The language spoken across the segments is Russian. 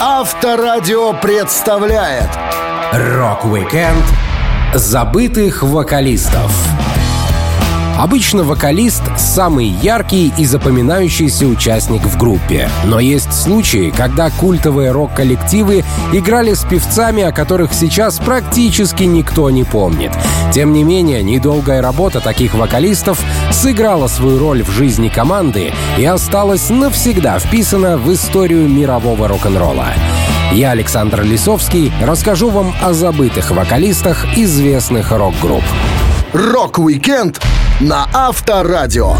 Авторадио представляет Рок-викенд забытых вокалистов. Обычно вокалист — самый яркий и запоминающийся участник в группе. Но есть случаи, когда культовые рок-коллективы играли с певцами, о которых сейчас практически никто не помнит. Тем не менее, недолгая работа таких вокалистов сыграла свою роль в жизни команды и осталась навсегда вписана в историю мирового рок-н-ролла. Я, Александр Лисовский, расскажу вам о забытых вокалистах известных рок-групп. Рок-викенд на Авторадио.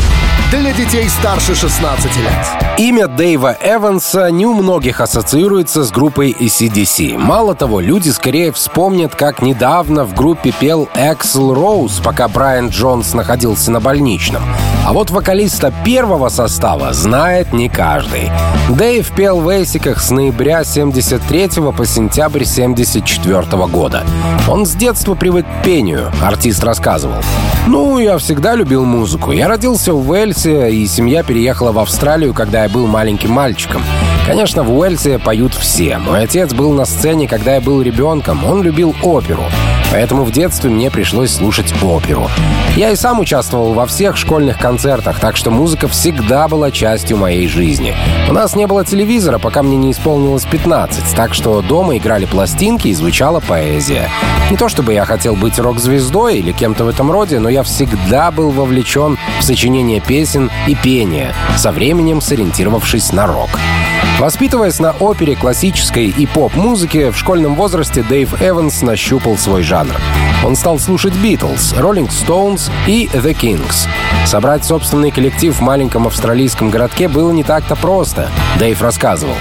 Для детей старше 16 лет. Имя Дэйва Эванса не у многих ассоциируется с группой AC/DC. Мало того, люди скорее вспомнят, как недавно в группе пел Эксел Роуз, пока Брайан Джонсон находился на больничном. А вот вокалиста первого состава знает не каждый. Дэйв пел в Эйсиках с ноября 73 по сентябрь 74 года. Он с детства привык к пению, артист рассказывал. «Ну, я всегда любил музыку. Я родился в Уэльсе, и семья переехала в Австралию, когда я был маленьким мальчиком. Конечно, в Уэльсе поют все. Мой отец был на сцене, когда я был ребенком. Он любил оперу. Поэтому в детстве мне пришлось слушать оперу. Я и сам участвовал во всех школьных концертах, так что музыка всегда была частью моей жизни. У нас не было телевизора, пока мне не исполнилось 15, так что дома играли пластинки и звучала поэзия. Не то чтобы я хотел быть рок-звездой или кем-то в этом роде, но я всегда был вовлечен в сочинение песен и пение, со временем сориентировавшись на рок. Воспитываясь на опере, классической и поп-музыке, в школьном возрасте Дэйв Эванс нащупал свой жанр. Он стал слушать Битлз, Роллинг Стоунс и The Kings. Собрать собственный коллектив в маленьком австралийском городке было не так-то просто, Дэйв рассказывал.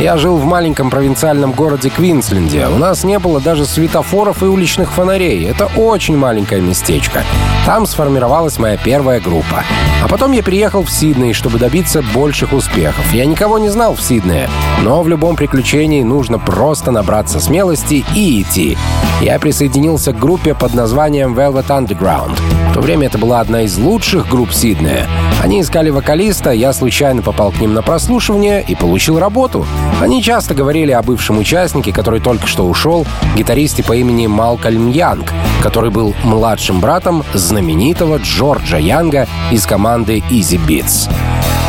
Я жил в маленьком провинциальном городе Квинсленде. У нас не было даже светофоров и уличных фонарей. Это очень маленькое местечко. Там сформировалась моя первая группа. А потом я приехал в Сидней, чтобы добиться больших успехов. Я никого не знал в Сиднее, но в любом приключении нужно просто набраться смелости и идти. Я присоединился к группе под названием Velvet Underground. В то время это была одна из лучших групп Сиднея. Они искали вокалиста, я случайно попал к ним на прослушивание и получил работу. Они часто говорили о бывшем участнике, который только что ушел, гитаристе по имени Малкольм Янг, который был младшим братом знаменитого Джорджа Янга из команды Easy Beats.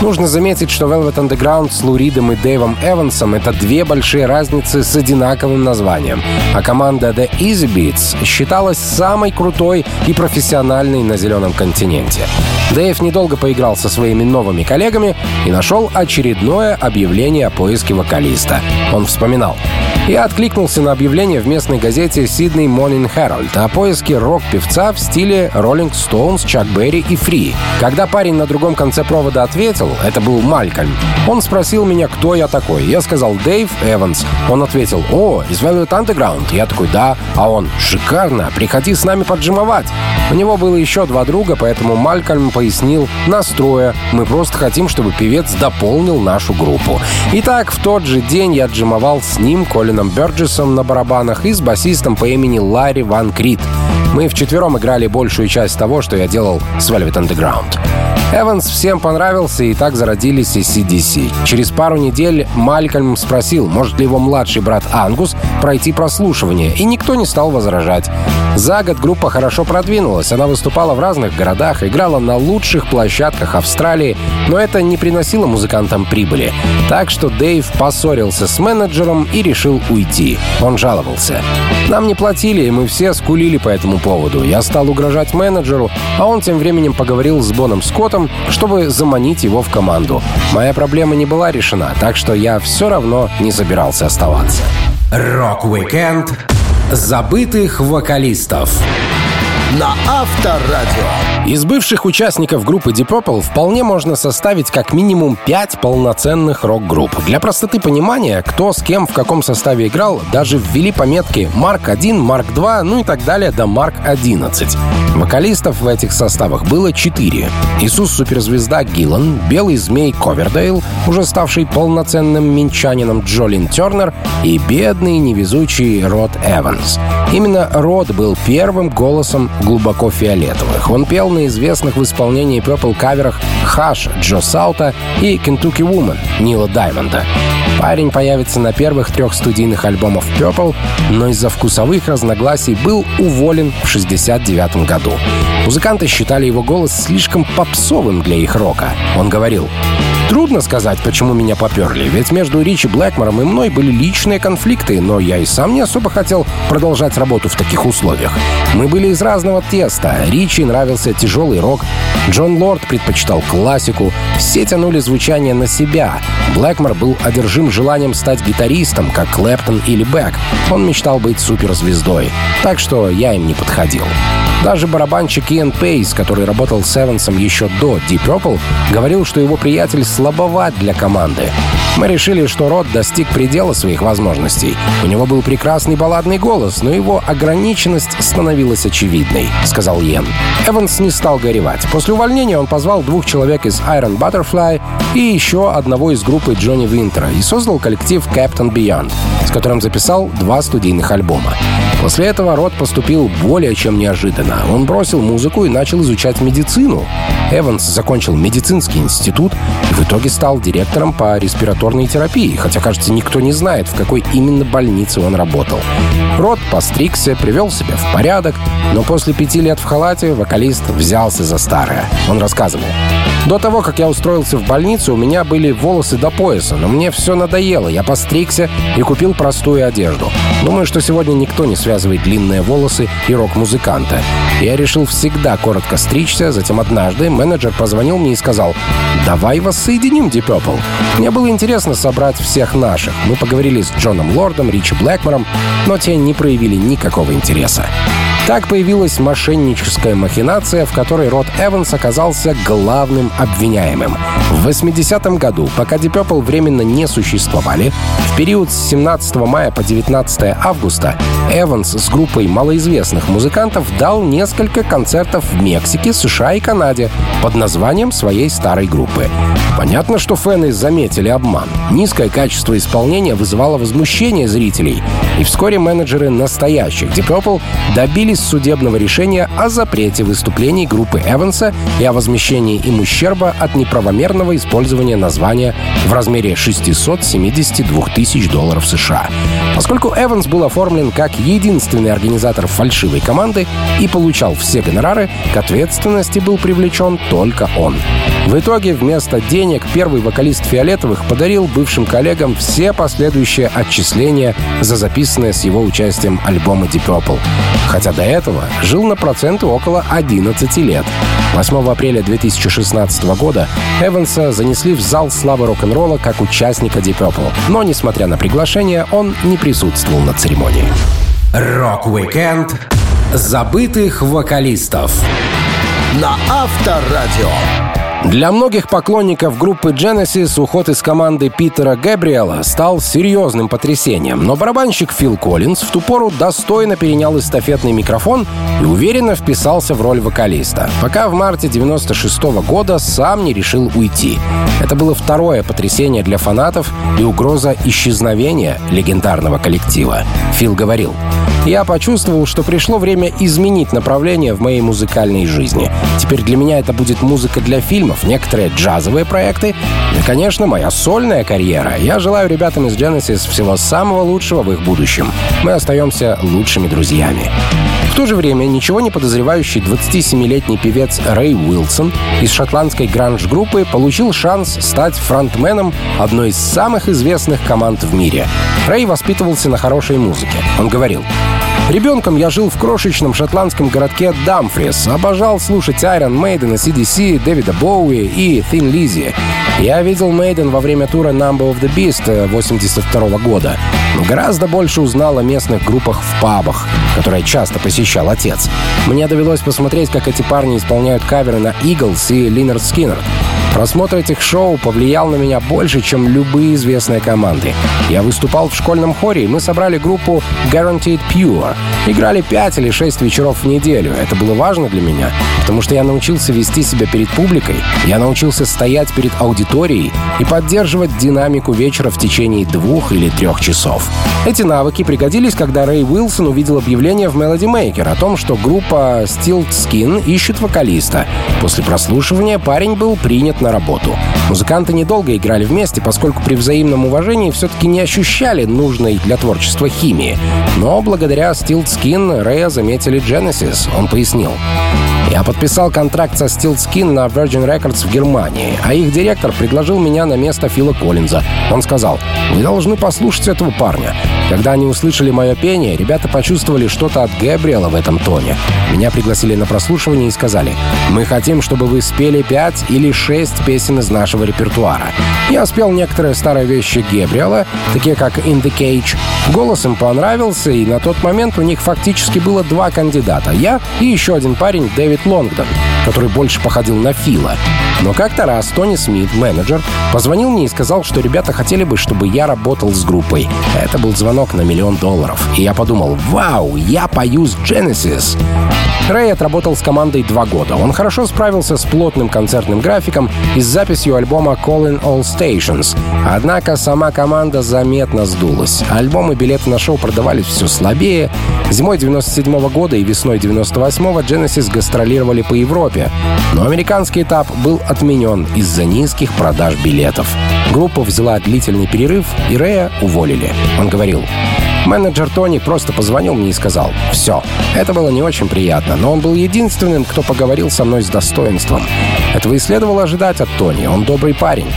Нужно заметить, что Velvet Underground с Луридом и Дэйвом Эвансом — это две большие разницы с одинаковым названием. А команда The Easy Beats считалась самой крутой и профессиональной на Зеленом континенте. Дэйв недолго поиграл со своими новыми коллегами и нашел очередное объявление о поиске вокалиста. Он вспоминал. Я откликнулся на объявление в местной газете Sydney Morning Herald о поиске рок-певца в стиле Rolling Stones, Чак Берри и Фри. Когда парень на другом конце провода ответил, это был Малькольм, он спросил меня, кто я такой. Я сказал Дэйв Эванс. Он ответил, о, из Velvet Underground. Я такой, да. А он, шикарно, приходи с нами поджимовать. У него было еще два друга, поэтому Малькольм пояснил, настроя, мы просто хотим, чтобы певец дополнил нашу группу. Итак, в тот же день я джимовал с ним, Колином Бёрджесом на барабанах и с басистом по имени Ларри Ван Крит. Мы вчетвером играли большую часть того, что я делал с Velvet Underground. Эванс всем понравился, и так зародились и CDC. Через пару недель Малькольм спросил, может ли его младший брат Ангус пройти прослушивание, и никто не стал возражать. За год группа хорошо продвинулась, она выступала в разных городах, играла на лучших площадках Австралии, но это не приносило музыкантам прибыли. Так что Дэйв поссорился с менеджером и решил уйти. Он жаловался. «Нам не платили, и мы все скулили по этому поводу. Я стал угрожать менеджеру, а он тем временем поговорил с Боном Скоттом, чтобы заманить его в команду. Моя проблема не была решена, так что я все равно не собирался оставаться. Рок-викенд забытых вокалистов на Авторадио. Из бывших участников группы Deep Purple вполне можно составить как минимум пять полноценных рок-групп. Для простоты понимания, кто с кем в каком составе играл, даже ввели пометки Марк 1, Марк 2, ну и так далее до Марк 11. Вокалистов в этих составах было четыре. Иисус Суперзвезда Гиллан, Белый Змей Ковердейл, уже ставший полноценным минчанином Джолин Тернер и бедный невезучий Род Эванс. Именно Род был первым голосом глубоко фиолетовых. Он пел на известных в исполнении Purple каверах «Хаш» Джо Саута и «Kentucky Woman» Нила Даймонда. Парень появится на первых трех студийных альбомах Purple, но из-за вкусовых разногласий был уволен в 69 году. Музыканты считали его голос слишком попсовым для их рока. Он говорил, Трудно сказать, почему меня поперли, ведь между Ричи Блэкмором и мной были личные конфликты, но я и сам не особо хотел продолжать работу в таких условиях. Мы были из разного теста. Ричи нравился тяжелый рок, Джон Лорд предпочитал классику, все тянули звучание на себя. Блэкмор был одержим желанием стать гитаристом, как Клэптон или Бэк. Он мечтал быть суперзвездой, так что я им не подходил. Даже барабанщик Иэн Пейс, который работал с Эвансом еще до Deep Purple, говорил, что его приятель слабоват для команды. Мы решили, что Род достиг предела своих возможностей. У него был прекрасный балладный голос, но его ограниченность становилась очевидной, сказал Йен. Эванс не стал горевать. После увольнения он позвал двух человек из Iron Butterfly и еще одного из группы Джонни Винтера и создал коллектив Captain Beyond, с которым записал два студийных альбома. После этого Род поступил более чем неожиданно. Он бросил музыку и начал изучать медицину. Эванс закончил медицинский институт и в итоге стал директором по респираторной терапии, хотя, кажется, никто не знает, в какой именно больнице он работал. Рот постригся, привел себя в порядок, но после пяти лет в халате вокалист взялся за старое. Он рассказывал. До того, как я устроился в больницу, у меня были волосы до пояса, но мне все надоело. Я постригся и купил простую одежду. Думаю, что сегодня никто не связывает длинные волосы и рок-музыканта. Я решил всегда коротко стричься, затем однажды менеджер позвонил мне и сказал, «Давай воссоединим Deep Purple». Мне было интересно собрать всех наших. Мы поговорили с Джоном Лордом, Ричи Блэкмором, но те не проявили никакого интереса. Так появилась мошенническая махинация, в которой Род Эванс оказался главным обвиняемым. В 80-м году, пока Deep Purple временно не существовали, в период с 17 мая по 19 августа Эванс с группой малоизвестных музыкантов дал несколько концертов в Мексике, США и Канаде под названием своей старой группы. Понятно, что фэны заметили обман. Низкое качество исполнения вызывало возмущение зрителей, и вскоре менеджеры настоящих Deep Purple добились судебного решения о запрете выступлений группы Эванса и о возмещении им ущерба от неправомерного использования названия в размере 672 тысяч долларов США. Поскольку Эванс был оформлен как единственный организатор фальшивой команды и получал все гонорары, к ответственности был привлечен только он. В итоге вместо денег первый вокалист «Фиолетовых» подарил бывшим коллегам все последующие отчисления за записанные с его участием альбомы Deep Purple. Хотя до этого жил на проценты около 11 лет. 8 апреля 2016 года Эванса занесли в зал славы рок-н-ролла как участника Deep Purple. Но, несмотря на приглашение, он не присутствовал на церемонии. Рок-викенд забытых вокалистов На Авторадио. Для многих поклонников группы Genesis уход из команды Питера Гэбриэла стал серьезным потрясением, но барабанщик Фил Коллинз в ту пору достойно перенял эстафетный микрофон и уверенно вписался в роль вокалиста, пока в марте 96 -го года сам не решил уйти. Это было второе потрясение для фанатов и угроза исчезновения легендарного коллектива. Фил говорил, «Я почувствовал, что пришло время изменить направление в моей музыкальной жизни. Теперь для меня это будет музыка для фильмов, некоторые джазовые проекты и, конечно, моя сольная карьера. Я желаю ребятам из Genesis всего самого лучшего в их будущем. Мы остаемся лучшими друзьями». В то же время ничего не подозревающий 27-летний певец Рэй Уилсон из шотландской гранж-группы получил шанс стать фронтменом одной из самых известных команд в мире. Рэй воспитывался на хорошей музыке. Он говорил, Ребенком я жил в крошечном шотландском городке Дамфрис. Обожал слушать Iron Maiden, CDC, Дэвида Боуи и Thin Lizzy. Я видел Maiden во время тура Number of the Beast 82 года. Но гораздо больше узнал о местных группах в пабах, которые часто посещал отец. Мне довелось посмотреть, как эти парни исполняют каверы на Eagles и Линард Скиннер. Просмотр этих шоу повлиял на меня больше, чем любые известные команды. Я выступал в школьном хоре, и мы собрали группу Guaranteed Pure. Играли 5 или 6 вечеров в неделю. Это было важно для меня, потому что я научился вести себя перед публикой, я научился стоять перед аудиторией и поддерживать динамику вечера в течение двух или трех часов. Эти навыки пригодились, когда Рэй Уилсон увидел объявление в Melody Maker о том, что группа Stilt Skin ищет вокалиста. После прослушивания парень был принят на работу. Музыканты недолго играли вместе, поскольку при взаимном уважении все-таки не ощущали нужной для творчества химии. Но благодаря Steel Skin Рэя заметили Genesis. Он пояснил. Я подписал контракт со Steel Skin на Virgin Records в Германии, а их директор предложил меня на место Фила Коллинза. Он сказал, вы должны послушать этого парня. Когда они услышали мое пение, ребята почувствовали что-то от Гэбриэла в этом тоне. Меня пригласили на прослушивание и сказали, мы хотим, чтобы вы спели пять или шесть песен из нашего репертуара. Я спел некоторые старые вещи Гэбриэла, такие как In the Cage. Голос им понравился, и на тот момент у них фактически было два кандидата. Я и еще один парень, Дэвид Лонгдон, который больше походил на Фила. Но как-то раз Тони Смит, менеджер, позвонил мне и сказал, что ребята хотели бы, чтобы я работал с группой. Это был звонок на миллион долларов. И я подумал, вау, я пою с Genesis. Рэй отработал с командой два года. Он хорошо справился с плотным концертным графиком и с записью альбома Calling All Stations. Однако сама команда заметно сдулась. Альбомы и билеты на шоу продавались все слабее. Зимой 97 -го года и весной 98-го Genesis гастролировали по Европе. Но американский этап был отменен из-за низких продаж билетов. Группа взяла длительный перерыв, и Рэя уволили. Он говорил, Менеджер Тони просто позвонил мне и сказал «Все». Это было не очень приятно, но он был единственным, кто поговорил со мной с достоинством. Этого и следовало ожидать от Тони, он добрый парень.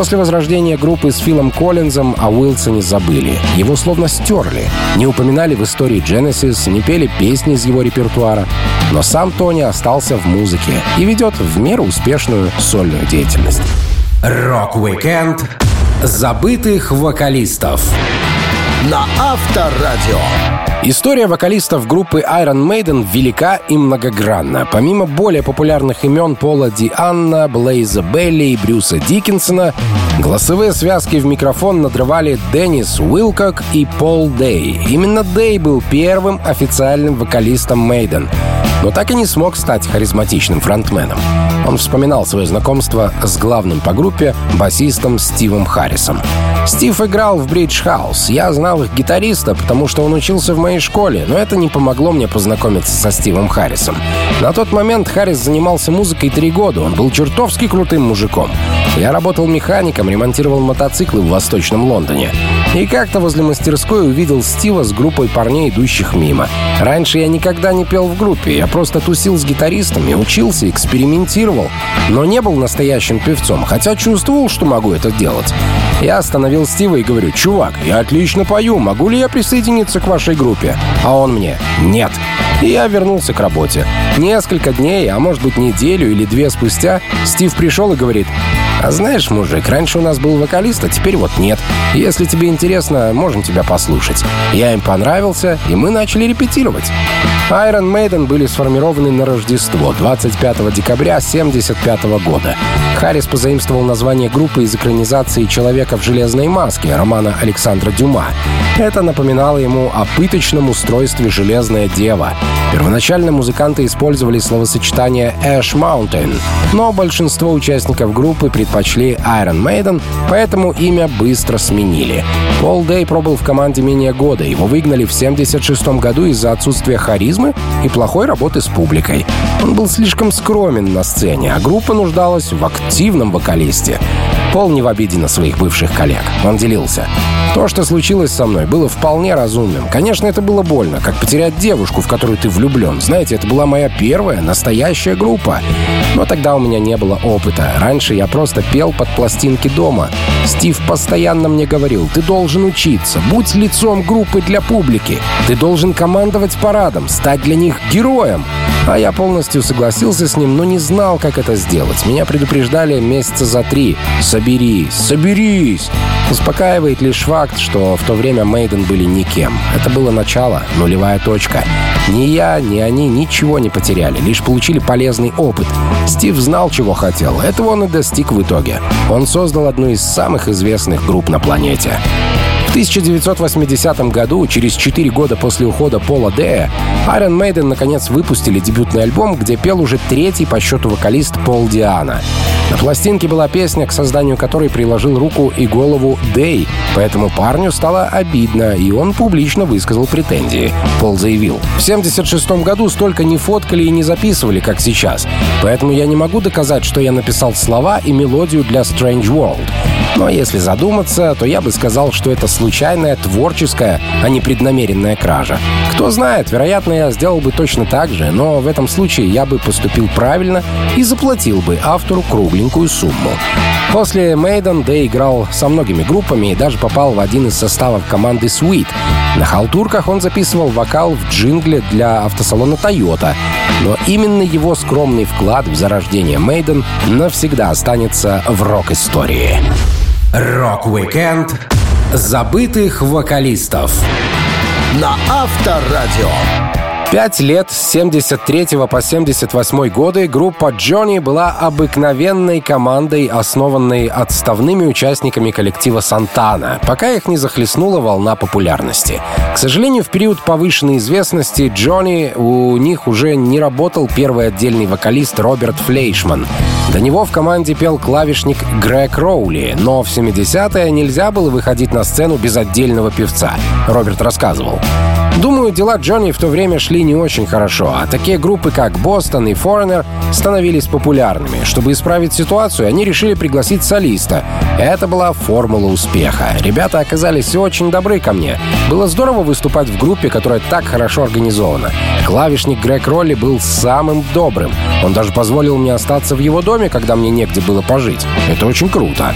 После возрождения группы с Филом Коллинзом о Уилсоне забыли. Его словно стерли. Не упоминали в истории Genesis, не пели песни из его репертуара. Но сам Тони остался в музыке и ведет в меру успешную сольную деятельность. Рок-викенд забытых вокалистов на Авторадио. История вокалистов группы Iron Maiden велика и многогранна. Помимо более популярных имен Пола Ди'Анно, Блейза Бэйли и Брюса Дикинсона, голосовые связки в микрофон надрывали Деннис Уилкок и Пол Дэй. Именно Дэй был первым официальным вокалистом Maiden но так и не смог стать харизматичным фронтменом. Он вспоминал свое знакомство с главным по группе басистом Стивом Харрисом. Стив играл в Бридж Хаус. Я знал их гитариста, потому что он учился в моей школе, но это не помогло мне познакомиться со Стивом Харрисом. На тот момент Харрис занимался музыкой три года. Он был чертовски крутым мужиком. Я работал механиком, ремонтировал мотоциклы в Восточном Лондоне. И как-то возле мастерской увидел Стива с группой парней, идущих мимо. Раньше я никогда не пел в группе. Я просто тусил с гитаристами, учился, экспериментировал, но не был настоящим певцом, хотя чувствовал, что могу это делать. Я остановил Стива и говорю, «Чувак, я отлично пою, могу ли я присоединиться к вашей группе?» А он мне, «Нет». И я вернулся к работе. Несколько дней, а может быть неделю или две спустя, Стив пришел и говорит, «А знаешь, мужик, раньше у нас был вокалист, а теперь вот нет. Если тебе интересно, можем тебя послушать». Я им понравился, и мы начали репетировать. Iron Maiden были сформированы на Рождество 25 декабря 1975 года. Харрис позаимствовал название группы из экранизации «Человека в железной маске» романа Александра Дюма. Это напоминало ему о пыточном устройстве «Железная дева». Первоначально музыканты использовали словосочетание «Ash Mountain», но большинство участников группы предпочли Iron Maiden, поэтому имя быстро сменили. Пол Дэй пробыл в команде менее года. Его выгнали в 1976 году из-за отсутствия харизмы и плохой работы с публикой. Он был слишком скромен на сцене, а группа нуждалась в активном вокалисте. Пол не в обиде на своих бывших коллег. Он делился. То, что случилось со мной, было вполне разумным. Конечно, это было больно, как потерять девушку, в которую ты влюблен. Знаете, это была моя первая настоящая группа. Но тогда у меня не было опыта. Раньше я просто пел под пластинки дома. Стив постоянно мне говорил, ты должен учиться, будь лицом группы для публики. Ты должен командовать парадом, стать для них героем. А я полностью согласился с ним, но не знал, как это сделать. Меня предупреждали месяца за три. «Соберись, соберись!» Успокаивает лишь факт, что в то время Мейден были никем. Это было начало, нулевая точка. Ни я, ни они ничего не потеряли, лишь получили полезный опыт. Стив знал, чего хотел. Этого он и достиг в итоге. Он создал одну из самых известных групп на планете. В 1980 году, через 4 года после ухода Пола Дея, Iron Maiden наконец выпустили дебютный альбом, где пел уже третий по счету вокалист Пол Диана. На пластинке была песня, к созданию которой приложил руку и голову Дэй, поэтому парню стало обидно, и он публично высказал претензии. Пол заявил, «В 76 году столько не фоткали и не записывали, как сейчас, поэтому я не могу доказать, что я написал слова и мелодию для Strange World. Но если задуматься, то я бы сказал, что это случайная творческая, а не преднамеренная кража. Кто знает, вероятно, я сделал бы точно так же, но в этом случае я бы поступил правильно и заплатил бы автору кругленькую сумму. После Мейден Дэй играл со многими группами и даже попал в один из составов команды Sweet. На халтурках он записывал вокал в джингле для автосалона Toyota, но именно его скромный вклад в зарождение Maiden навсегда останется в рок-истории. Рок-викенд забытых вокалистов на Авторадио. Пять лет с 73 по 78 годы группа Джонни была обыкновенной командой, основанной отставными участниками коллектива Santana, пока их не захлестнула волна популярности. К сожалению, в период повышенной известности Джонни у них уже не работал первый отдельный вокалист Роберт Флейшман. До него в команде пел клавишник Грег Роули, но в 70-е нельзя было выходить на сцену без отдельного певца. Роберт рассказывал. Думаю, дела Джонни в то время шли не очень хорошо, а такие группы, как Бостон и Foreigner, становились популярными. Чтобы исправить ситуацию, они решили пригласить солиста. Это была формула успеха. Ребята оказались очень добры ко мне. Было здорово выступать в группе, которая так хорошо организована. Клавишник Грег Ролли был самым добрым. Он даже позволил мне остаться в его доме, когда мне негде было пожить. Это очень круто.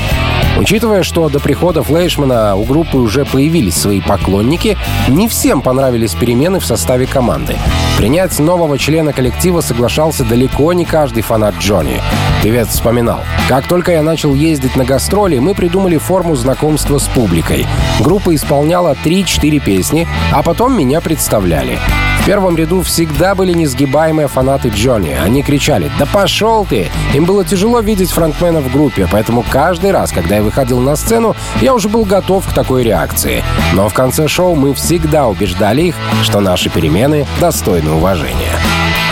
Учитывая, что до прихода Флейшмана у группы уже появились свои поклонники, не всем понравились перемены в составе команды. Принять нового члена коллектива соглашался далеко не каждый фанат Джонни. Певец вспоминал. «Как только я начал ездить на гастроли, мы придумали форму знакомства с публикой. Группа исполняла 3-4 песни, а потом меня представляли. В первом ряду всегда были несгибаемые фанаты Джонни. Они кричали «Да пошел ты!». Им было тяжело видеть фронтмена в группе, поэтому каждый раз, когда я выходил на сцену, я уже был готов к такой реакции. Но в конце шоу мы всегда убеждали их, что наши перемены достойны уважения.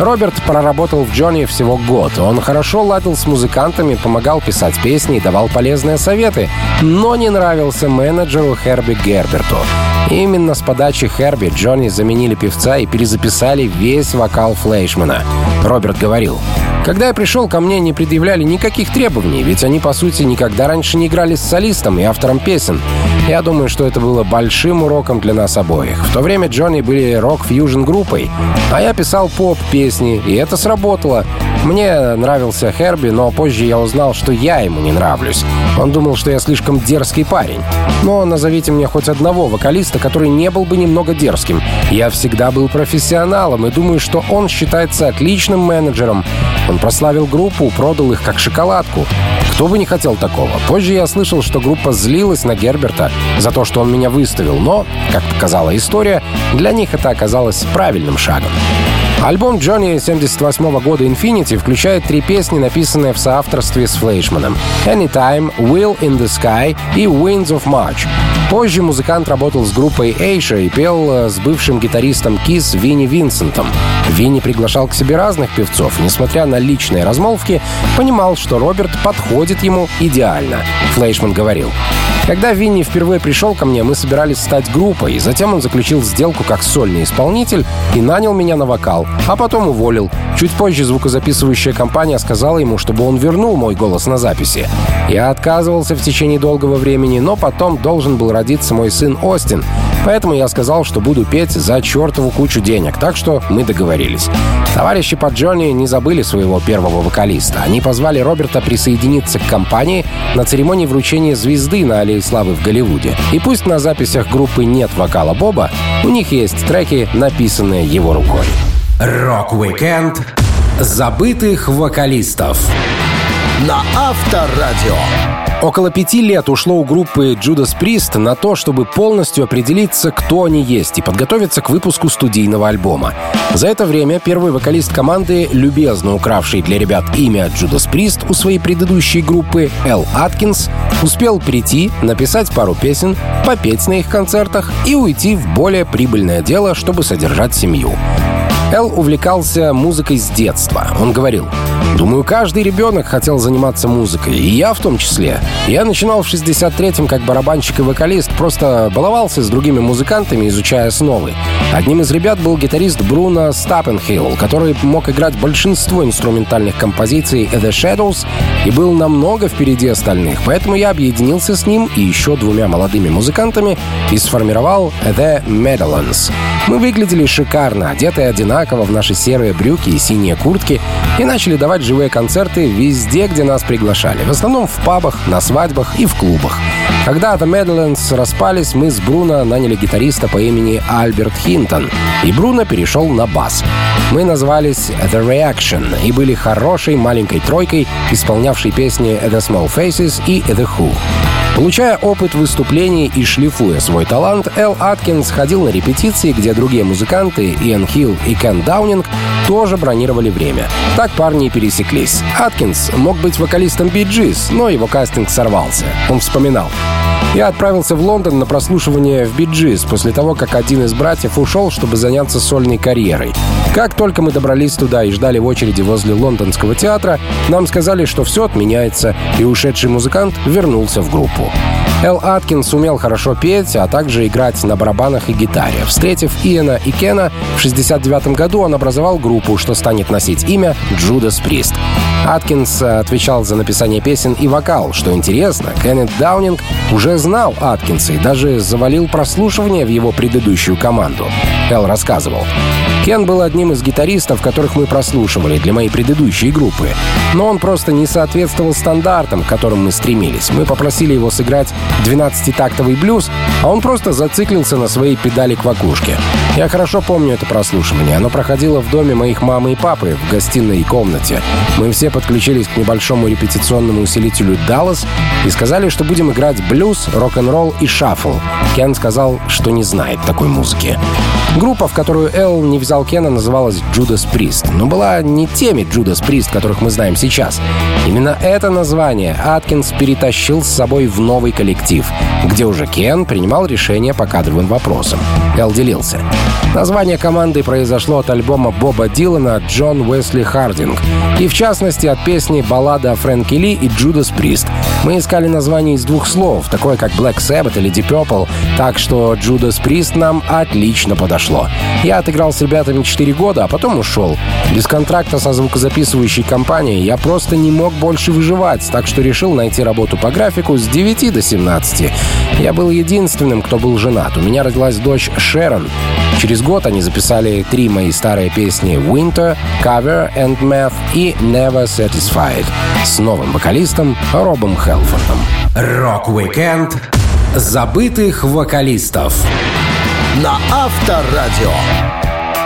Роберт проработал в Джонни всего год. Он хорошо ладил с музыкантами, помогал писать песни и давал полезные советы, но не нравился менеджеру Херби Герберту. Именно с подачи Херби Джонни заменили певца и перезаписали весь вокал Флейшмана. Роберт говорил, когда я пришел, ко мне не предъявляли никаких требований, ведь они, по сути, никогда раньше не играли с солистом и автором песен. Я думаю, что это было большим уроком для нас обоих. В то время Джонни были рок-фьюжн группой, а я писал поп-песни, и это сработало. Мне нравился Херби, но позже я узнал, что я ему не нравлюсь. Он думал, что я слишком дерзкий парень. Но назовите мне хоть одного вокалиста, который не был бы немного дерзким. Я всегда был профессионалом и думаю, что он считается отличным менеджером. Он прославил группу, продал их как шоколадку. Кто бы не хотел такого. Позже я слышал, что группа злилась на Герберта за то, что он меня выставил, но, как показала история, для них это оказалось правильным шагом. Альбом Джонни 78 года Infinity включает три песни, написанные в соавторстве с Флейшманом. Anytime, Will in the Sky и Winds of March. Позже музыкант работал с группой Asia и пел э, с бывшим гитаристом Kiss Винни Винсентом. Винни приглашал к себе разных певцов, несмотря на личные размолвки, понимал, что Роберт подходит ему идеально. Флейшман говорил, когда Винни впервые пришел ко мне, мы собирались стать группой, и затем он заключил сделку как сольный исполнитель и нанял меня на вокал, а потом уволил. Чуть позже звукозаписывающая компания сказала ему, чтобы он вернул мой голос на записи. Я отказывался в течение долгого времени, но потом должен был родиться мой сын Остин, поэтому я сказал, что буду петь за чертову кучу денег, так что мы договорились. Товарищи по Джонни не забыли своего первого вокалиста. Они позвали Роберта присоединиться к компании на церемонии вручения звезды на Аллее Славы в Голливуде. И пусть на записях группы нет вокала Боба, у них есть треки, написанные его рукой. Рок-викенд забытых вокалистов на Авторадио. Около пяти лет ушло у группы Judas Priest на то, чтобы полностью определиться, кто они есть, и подготовиться к выпуску студийного альбома. За это время первый вокалист команды, любезно укравший для ребят имя Judas Priest у своей предыдущей группы, Эл Аткинс, успел прийти, написать пару песен, попеть на их концертах и уйти в более прибыльное дело, чтобы содержать семью. Эл увлекался музыкой с детства. Он говорил, Думаю, каждый ребенок хотел заниматься музыкой, и я в том числе. Я начинал в 63-м как барабанщик и вокалист, просто баловался с другими музыкантами, изучая основы. Одним из ребят был гитарист Бруно Стаппенхилл, который мог играть большинство инструментальных композиций The Shadows и был намного впереди остальных, поэтому я объединился с ним и еще двумя молодыми музыкантами и сформировал The Medallions. Мы выглядели шикарно, одетые одинаково в наши серые брюки и синие куртки, и начали давать живые концерты везде, где нас приглашали. В основном в пабах, на свадьбах и в клубах. Когда The Medallions распались, мы с Бруно наняли гитариста по имени Альберт Хинтон, и Бруно перешел на бас. Мы назвались The Reaction и были хорошей маленькой тройкой, исполнявшей песни The Small Faces и The Who. Получая опыт выступлений и шлифуя свой талант, Эл Аткинс ходил на репетиции, где другие музыканты, Иэн Хилл и Кен Даунинг, тоже бронировали время. Так парни и пересеклись. Аткинс мог быть вокалистом Би но его кастинг сорвался. Он вспоминал. Я отправился в Лондон на прослушивание в Bee Gees после того, как один из братьев ушел, чтобы заняться сольной карьерой. Как только мы добрались туда и ждали в очереди возле лондонского театра, нам сказали, что все отменяется, и ушедший музыкант вернулся в группу. Эл Аткинс умел хорошо петь, а также играть на барабанах и гитаре. Встретив Иена и Кена, в 69 году он образовал группу, что станет носить имя Джудас Прист. Аткинс отвечал за написание песен и вокал. Что интересно, Кеннет Даунинг уже знал Аткинса и даже завалил прослушивание в его предыдущую команду. Эл рассказывал. Кен был одним из гитаристов, которых мы прослушивали для моей предыдущей группы. Но он просто не соответствовал стандартам, к которым мы стремились. Мы попросили его сыграть 12-тактовый блюз, а он просто зациклился на своей педали квакушки. Я хорошо помню это прослушивание. Оно проходило в доме моих мамы и папы в гостиной комнате. Мы все подключились к небольшому репетиционному усилителю Dallas и сказали, что будем играть блюз, рок-н-ролл и шаффл. Кен сказал, что не знает такой музыки. Группа, в которую Эл не взял Кена, называлась Judas Priest, но была не теми Judas Priest, которых мы знаем сейчас. Именно это название Аткинс перетащил с собой в новый коллектив, где уже Кен принимал решения по кадровым вопросам. Эл делился. Название команды произошло от альбома Боба Дилана «Джон Уэсли Хардинг» и, в частности, от песни «Баллада о Фрэнке Ли» и «Джудас Прист». Мы искали название из двух слов, такое как Black Sabbath или Deep Purple, так что «Джудас Прист» нам отлично подошло. Я отыграл с ребятами 4 года, а потом ушел. Без контракта со звукозаписывающей компанией я просто не мог больше выживать, так что решил найти работу по графику с 9 до 17. Я был единственным, кто был женат. У меня родилась дочь Шерон. Через год они записали три мои старые песни «Winter», «Cover and Math» и «Never Satisfied» с новым вокалистом Робом Хелфордом. Рок-викенд забытых вокалистов на Авторадио.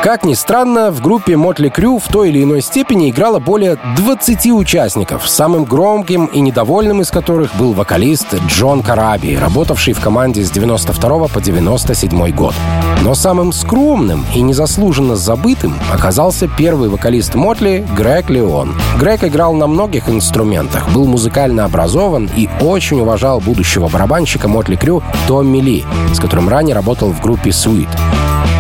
Как ни странно, в группе Mötley Crüe в той или иной степени играло более 20 участников, самым громким и недовольным из которых был вокалист Джон Караби, работавший в команде с 92 по 97 год. Но самым скромным и незаслуженно забытым оказался первый вокалист Mötley Грег Леон. Грег играл на многих инструментах, был музыкально образован и очень уважал будущего барабанщика Mötley Crüe Томми Ли, с которым ранее работал в группе Sweet.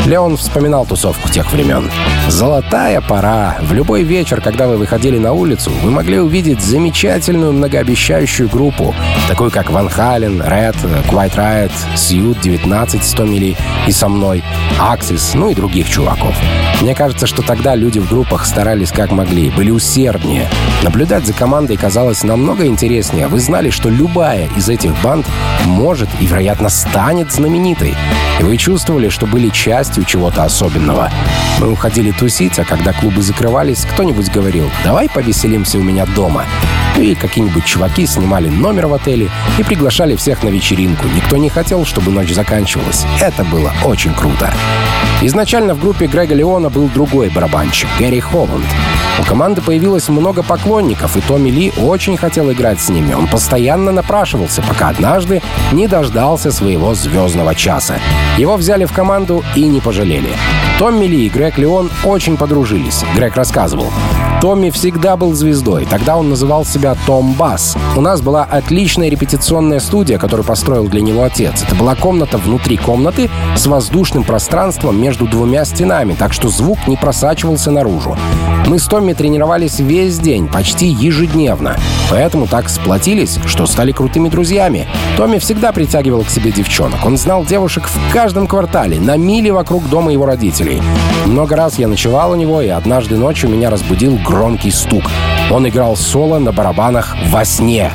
Леон вспоминал тусовку тех времен. «Золотая пора. В любой вечер, когда вы выходили на улицу, вы могли увидеть замечательную многообещающую группу, такую как Ван Хален, Ред, Quite Riot, Сьют, 19, 100 мили и со мной, Аксис, ну и других чуваков. Мне кажется, что тогда люди в группах старались как могли, были усерднее. Наблюдать за командой казалось намного интереснее. Вы знали, что любая из этих банд может и, вероятно, станет знаменитой. И вы чувствовали, что были частью чего-то особенного. Мы уходили тусить, а когда клубы закрывались, кто-нибудь говорил «давай повеселимся у меня дома». И какие-нибудь чуваки снимали номер в отеле и приглашали всех на вечеринку. Никто не хотел, чтобы ночь заканчивалась. Это было очень круто. Изначально в группе Грега Леона был другой барабанщик, Гэри Холланд. У команды появилось много поклонников, и Томми Ли очень хотел играть с ними. Он постоянно напрашивался, пока однажды не дождался своего звездного часа. Его взяли в команду и не пожалели. Томми Ли и Грег Леон очень подружились. Грег рассказывал. Томми всегда был звездой. Тогда он называл себя Том Бас. У нас была отличная репетиционная студия, которую построил для него отец. Это была комната внутри комнаты с воздушным пространством между двумя стенами, так что звук не просачивался наружу. Мы с Томми тренировались весь день, почти ежедневно. Поэтому так сплотились, что стали крутыми друзьями. Томми всегда притягивал к себе девчонок. Он знал девушек в каждом квартале, на миле вокруг дома его родителей. Много раз я ночевал у него, и однажды ночью меня разбудил громкий стук. Он играл соло на барабанах во сне.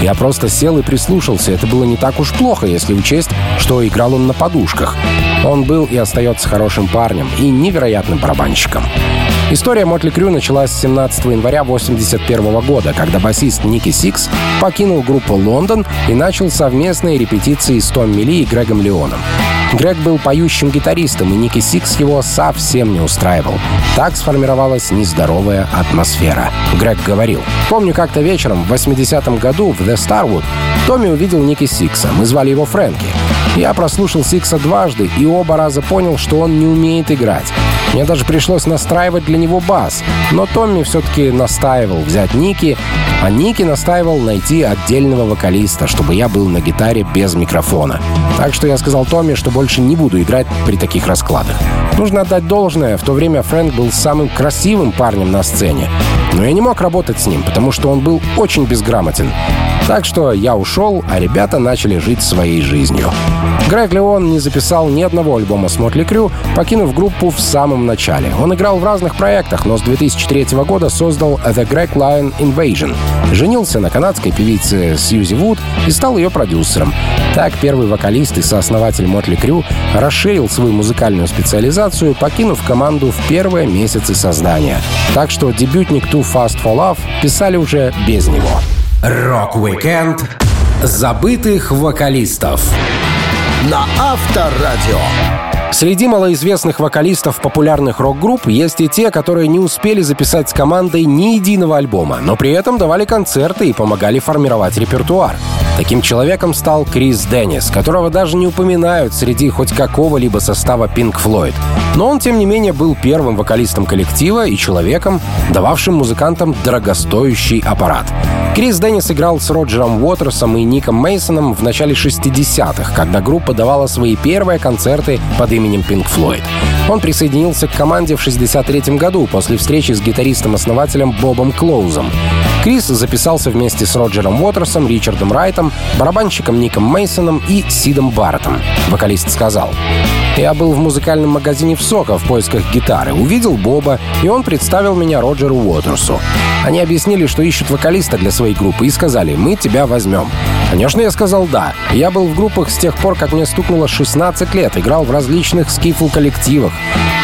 Я просто сел и прислушался. Это было не так уж плохо, если учесть, что играл он на подушках. Он был и остается хорошим парнем и невероятным барабанщиком. История Mötley Crüe началась 17 января 1981 года, когда басист Ники Сикс покинул группу «London» и начал совместные репетиции с Томми Ли и Грегом Леоном. Грег был поющим гитаристом, и Ники Сикс его совсем не устраивал. Так сформировалась нездоровая атмосфера. Грег говорил, «Помню, как-то вечером в 80-м году в The Starwood Томми увидел Ники Сикса. Мы звали его Фрэнки. Я прослушал Сикса дважды и оба раза понял, что он не умеет играть. Мне даже пришлось настраивать для него бас. Но Томми все-таки настаивал взять Ники, а Ники настаивал найти отдельного вокалиста, чтобы я был на гитаре без микрофона. Так что я сказал Томми, что больше не буду играть при таких раскладах. Нужно отдать должное, в то время Фрэнк был самым красивым парнем на сцене. Но я не мог работать с ним, потому что он был очень безграмотен. Так что я ушел, а ребята начали жить своей жизнью. Грег Леон не записал ни одного альбома с Мотли Крю, покинув группу в самом начале. Он играл в разных проектах, но с 2003 года создал The Greg Lion Invasion. Женился на канадской певице Сьюзи Вуд и стал ее продюсером. Так первый вокалист и сооснователь Мотли Крю расширил свою музыкальную специализацию, покинув команду в первые месяцы создания. Так что дебютник Too Fast for Love писали уже без него. Рок-викенд забытых вокалистов на Авторадио. Среди малоизвестных вокалистов популярных рок-групп есть и те, которые не успели записать с командой ни единого альбома, но при этом давали концерты и помогали формировать репертуар. Таким человеком стал Крис Деннис, которого даже не упоминают среди хоть какого-либо состава Pink Floyd. Но он, тем не менее, был первым вокалистом коллектива и человеком, дававшим музыкантам дорогостоящий аппарат. Крис Деннис играл с Роджером Уотерсом и Ником Мейсоном в начале 60-х, когда группа давала свои первые концерты под именем Pink Floyd. Он присоединился к команде в 63 году после встречи с гитаристом-основателем Бобом Клоузом. Крис записался вместе с Роджером Уотерсом, Ричардом Райтом, барабанщиком Ником Мейсоном и Сидом Барреттом. Вокалист сказал, «Я был в музыкальном магазине в Сока в поисках гитары, увидел Боба, и он представил меня Роджеру Уотерсу. Они объяснили, что ищут вокалиста для своей группы и сказали, мы тебя возьмем. Конечно, я сказал «да». Я был в группах с тех пор, как мне стукнуло 16 лет, играл в различных скифл-коллективах.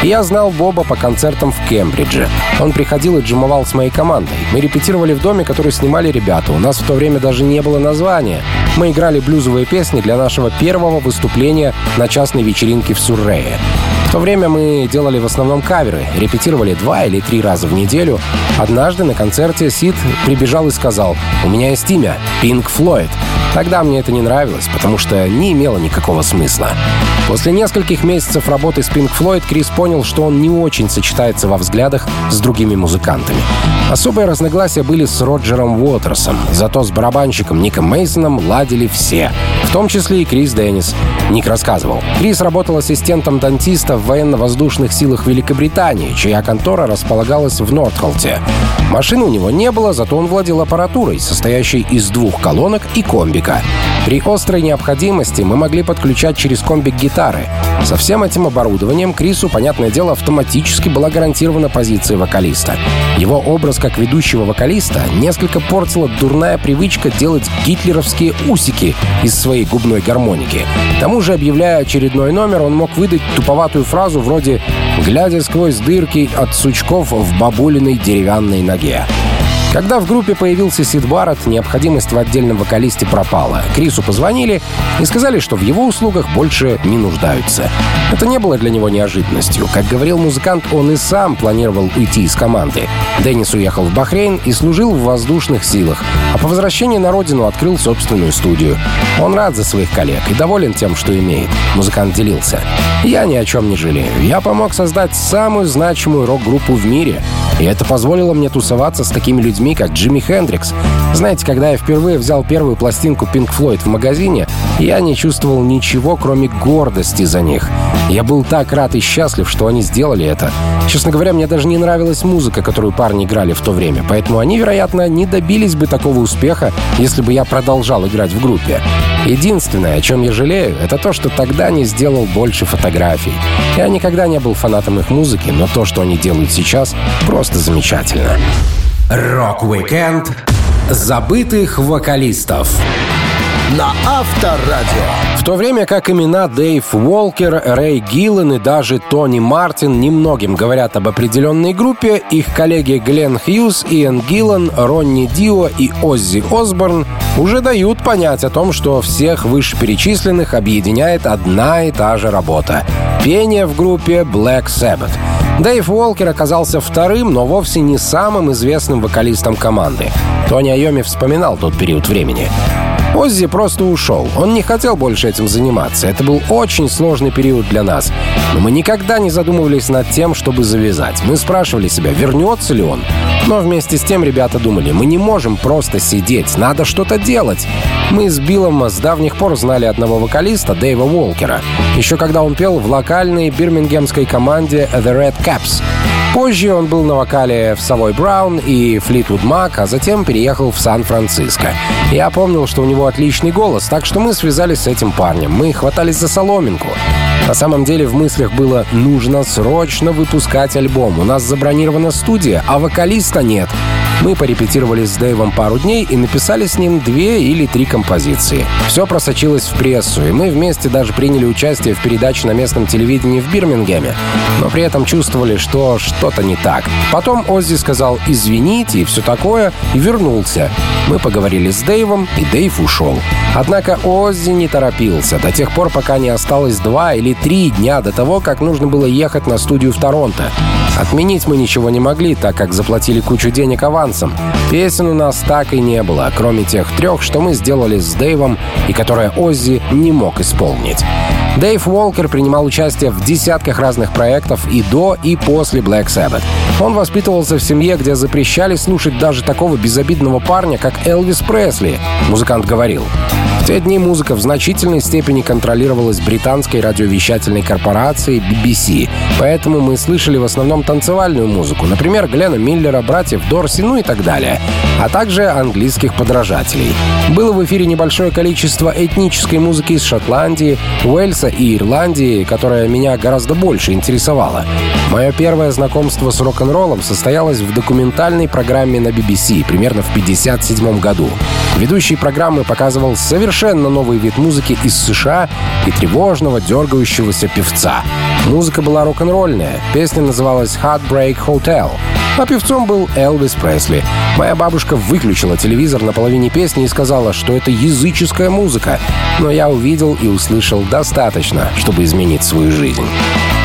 Я знал Боба по концертам в Кембридже. Он приходил и джимовал с моей командой. Мы репетировали в доме, который снимали ребята. У нас в то время даже не было названия. Мы играли блюзовые песни для нашего первого выступления на частной вечеринке в Суррее. В то время мы делали в основном каверы, репетировали два или три раза в неделю. Однажды на концерте Сид прибежал и сказал, «У меня есть имя — Pink Floyd». Тогда мне это не нравилось, потому что не имело никакого смысла. После нескольких месяцев работы с Pink Floyd Крис понял, что он не очень сочетается во взглядах с другими музыкантами. Особые разногласия были с Роджером Уотерсом, зато с барабанщиком Ником Мейсоном ладили все, в том числе и Крис Деннис. Ник рассказывал. Крис работал ассистентом дантиста в военно-воздушных силах Великобритании, чья контора располагалась в Нортхолте. Машины у него не было, зато он владел аппаратурой, состоящей из двух колонок и комбика. При острой необходимости мы могли подключать через комбик гитары. Со всем этим оборудованием Крису, понятное дело, автоматически была гарантирована позиция вокалиста. Его образ как ведущего вокалиста несколько портила дурная привычка делать гитлеровские усики из своей губной гармоники. К тому же, объявляя очередной номер, он мог выдать туповатую фразу вроде «глядя сквозь дырки от сучков в бабулиной деревянной ноге». Когда в группе появился Сид Барретт, необходимость в отдельном вокалисте пропала. Крису позвонили и сказали, что в его услугах больше не нуждаются. Это не было для него неожиданностью. Как говорил музыкант, он и сам планировал уйти из команды. Деннис уехал в Бахрейн и служил в воздушных силах, а по возвращении на родину открыл собственную студию. Он рад за своих коллег и доволен тем, что имеет. Музыкант делился. «Я ни о чем не жалею. Я помог создать самую значимую рок-группу в мире, и это позволило мне тусоваться с такими людьми, людьми, как Джимми Хендрикс. Знаете, когда я впервые взял первую пластинку Pink Floyd в магазине, я не чувствовал ничего, кроме гордости за них. Я был так рад и счастлив, что они сделали это. Честно говоря, мне даже не нравилась музыка, которую парни играли в то время, поэтому они, вероятно, не добились бы такого успеха, если бы я продолжал играть в группе. Единственное, о чем я жалею, это то, что тогда не сделал больше фотографий. Я никогда не был фанатом их музыки, но то, что они делают сейчас, просто замечательно. Рок-викенд забытых вокалистов на Авторадио. В то время как имена Дэйв Уолкер, Рэй Гиллен и даже Тони Мартин немногим говорят об определенной группе, их коллеги Глен Хьюз, Иэн Гиллен, Ронни Дио и Оззи Осборн уже дают понять о том, что всех вышеперечисленных объединяет одна и та же работа — пение в группе Black Sabbath. Дэйв Уолкер оказался вторым, но вовсе не самым известным вокалистом команды. Тони Айоми вспоминал тот период времени. Оззи просто ушел. Он не хотел больше этим заниматься. Это был очень сложный период для нас. Но мы никогда не задумывались над тем, чтобы завязать. Мы спрашивали себя, вернется ли он. Но вместе с тем ребята думали, мы не можем просто сидеть, надо что-то делать. Мы с Биллом с давних пор знали одного вокалиста, Дэйва Уолкера. Еще когда он пел в локальной бирмингемской команде The Red Caps. Позже он был на вокале в Savoy Браун и Fleetwood Mac, а затем переехал в Сан-Франциско. Я помнил, что у него отличный голос, так что мы связались с этим парнем. Мы хватались за соломинку. На самом деле в мыслях было «нужно срочно выпускать альбом, у нас забронирована студия, а вокалиста нет». Мы порепетировали с Дэйвом пару дней и написали с ним две или три композиции. Все просочилось в прессу, и мы вместе даже приняли участие в передаче на местном телевидении в Бирмингеме, но при этом чувствовали, что что-то не так. Потом Оззи сказал «извините» и все такое, и вернулся. Мы поговорили с Дэйвом, и Дэйв ушел. Однако Оззи не торопился до тех пор, пока не осталось два или три дня до того, как нужно было ехать на студию в Торонто. Отменить мы ничего не могли, так как заплатили кучу денег авансом. Песен у нас так и не было, кроме тех трех, что мы сделали с Дэйвом и которые Оззи не мог исполнить. Дэйв Уолкер принимал участие в десятках разных проектов и до, и после Black Sabbath. Он воспитывался в семье, где запрещали слушать даже такого безобидного парня, как Элвис Пресли, музыкант говорил. В те дни музыка в значительной степени контролировалась британской радиовещательной корпорацией BBC, поэтому мы слышали в основном танцевальную музыку, например, Глена Миллера, братьев Дорси, ну и так далее, а также английских подражателей. Было в эфире небольшое количество этнической музыки из Шотландии, Уэльса и Ирландии, которая меня гораздо больше интересовала. Мое первое знакомство с рок-н-роллом состоялось в документальной программе на BBC примерно в 1957 году. Ведущий программы показывал совершенно новый вид музыки из США и тревожного, дергающегося певца. Музыка была рок-н-ролльная. Песня называлась «Heartbreak Hotel», а певцом был Элвис Пресли. Моя бабушка выключила телевизор на половине песни и сказала, что это языческая музыка. Но я увидел и услышал достаточно, чтобы изменить свою жизнь.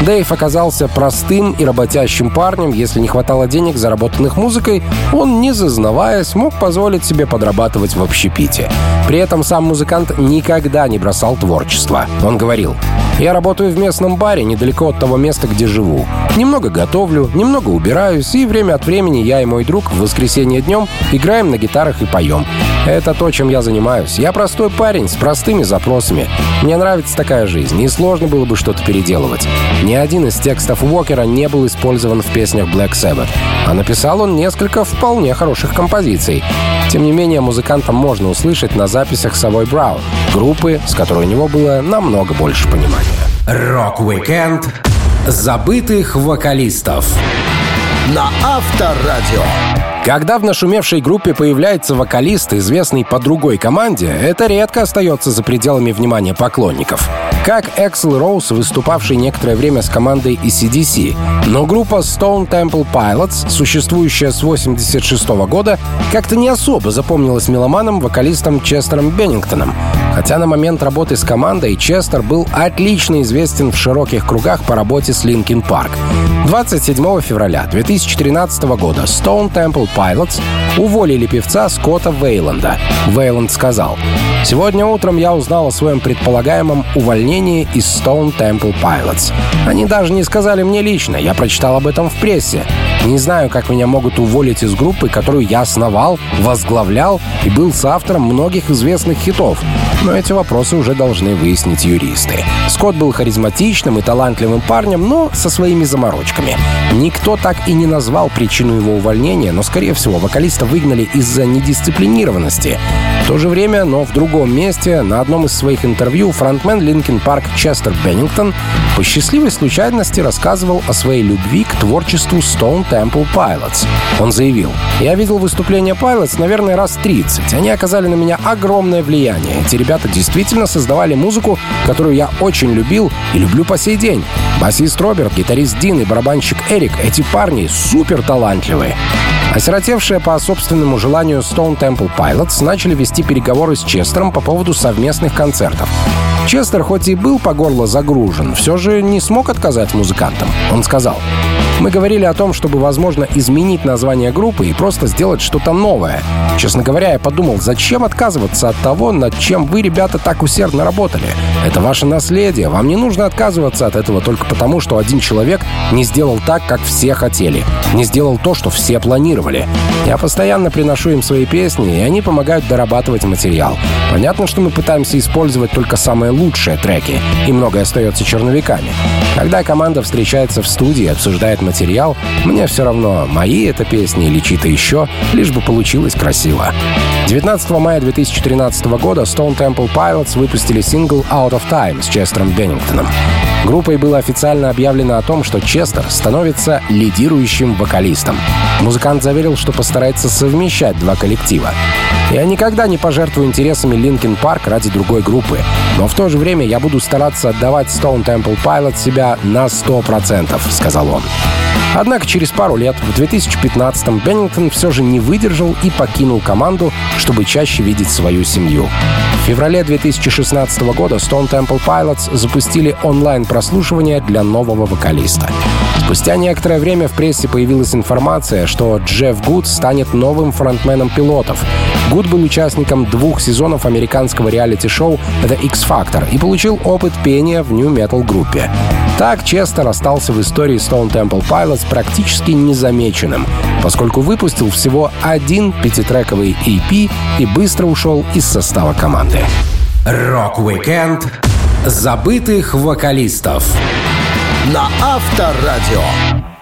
Дэйв оказался простым и работящим парнем. Если не хватало денег, заработанных музыкой, он, не зазнаваясь, мог позволить себе подрабатывать в общепите. При этом сам музыкант никогда не бросал творчество. Он говорил, «Я работаю в местном баре недалеко от того места, где живу. Немного готовлю, немного убираюсь, и время от времени я и мой друг в воскресенье днем играем на гитарах и поем. Это то, чем я занимаюсь. Я простой парень с простыми запросами. Мне нравится такая жизнь, и сложно было бы что-то переделывать. Ни один из текстов Уокера не был использован в песнях Black Sabbath, а написал он несколько вполне хороших композиций. Тем не менее, музыканта можно услышать на записях Savoy Brown, группы, с которой у него было намного больше понимания. Рок-викенд забытых вокалистов на Авторадио. Когда в нашумевшей группе появляется вокалист, известный по другой команде, это редко остается за пределами внимания поклонников. Как Эксел Роуз, выступавший некоторое время с командой AC/DC. Но группа Stone Temple Pilots, существующая с 86 года, как-то не особо запомнилась меломаном вокалистом Честером Беннингтоном. Хотя на момент работы с командой Честер был отлично известен в широких кругах по работе с Linkin Park. 27 февраля 2013 года Stone Temple Pilots уволили певца Скотта Вейланда. Вейланд сказал, «Сегодня утром я узнал о своем предполагаемом увольнении из Stone Temple Pilots. Они даже не сказали мне лично, я прочитал об этом в прессе. Не знаю, как меня могут уволить из группы, которую я основал, возглавлял и был соавтором многих известных хитов. Но эти вопросы уже должны выяснить юристы. Скотт был харизматичным и талантливым парнем, но со своими заморочками. Никто так и не назвал причину его увольнения, но, скорее всего, вокалиста выгнали из-за недисциплинированности. В то же время, но в другом месте, на одном из своих интервью фронтмен Linkin Park Честер Беннингтон по счастливой случайности рассказывал о своей любви к творчеству Stone Temple Pilots. Он заявил, «Я видел выступление Pilots, наверное, раз 30. Они оказали на меня огромное влияние. Эти ребята действительно создавали музыку, которую я очень любил и люблю по сей день. Басист Роберт, гитарист Дин и барабанщик Эрик — эти парни супер талантливые. Осиротевшие по собственному желанию Stone Temple Pilots начали вести переговоры с Честером по поводу совместных концертов. Честер, хоть и был по горло загружен, все же не смог отказать музыкантам. Он сказал, мы говорили о том, чтобы, возможно, изменить название группы и просто сделать что-то новое. Честно говоря, я подумал, зачем отказываться от того, над чем вы, ребята, так усердно работали? Это ваше наследие. Вам не нужно отказываться от этого только потому, что один человек не сделал так, как все хотели. Не сделал то, что все планировали. Я постоянно приношу им свои песни, и они помогают дорабатывать материал. Понятно, что мы пытаемся использовать только самые лучшие треки, и многое остается черновиками. Когда команда встречается в студии и обсуждает материал, мне все равно, мои это песни или чьи-то еще, лишь бы получилось красиво. 19 мая 2013 года Stone Temple Pilots выпустили сингл «Out of Time» с Честером Беннингтоном. Группой было официально объявлено о том, что Честер становится лидирующим вокалистом. Музыкант заверил, что постарается совмещать два коллектива. «Я никогда не пожертвую интересами Linkin Park ради другой группы, но в то же время я буду стараться отдавать Stone Temple Pilots себя на 100%, — сказал он. Однако через пару лет, в 2015-м, Беннингтон все же не выдержал и покинул команду, чтобы чаще видеть свою семью. В феврале 2016 года Stone Temple Pilots запустили онлайн-прослушивание для нового вокалиста. Спустя некоторое время в прессе появилась информация, что Джефф Гуд станет новым фронтменом пилотов. Гуд был участником двух сезонов американского реалити-шоу The X Factor и получил опыт пения в нью-метал группе. Так Честер остался в истории Stone Temple Pilots практически незамеченным, поскольку выпустил всего один пятитрековый EP и быстро ушел из состава команды. Рок-викенд забытых вокалистов на Авторадио.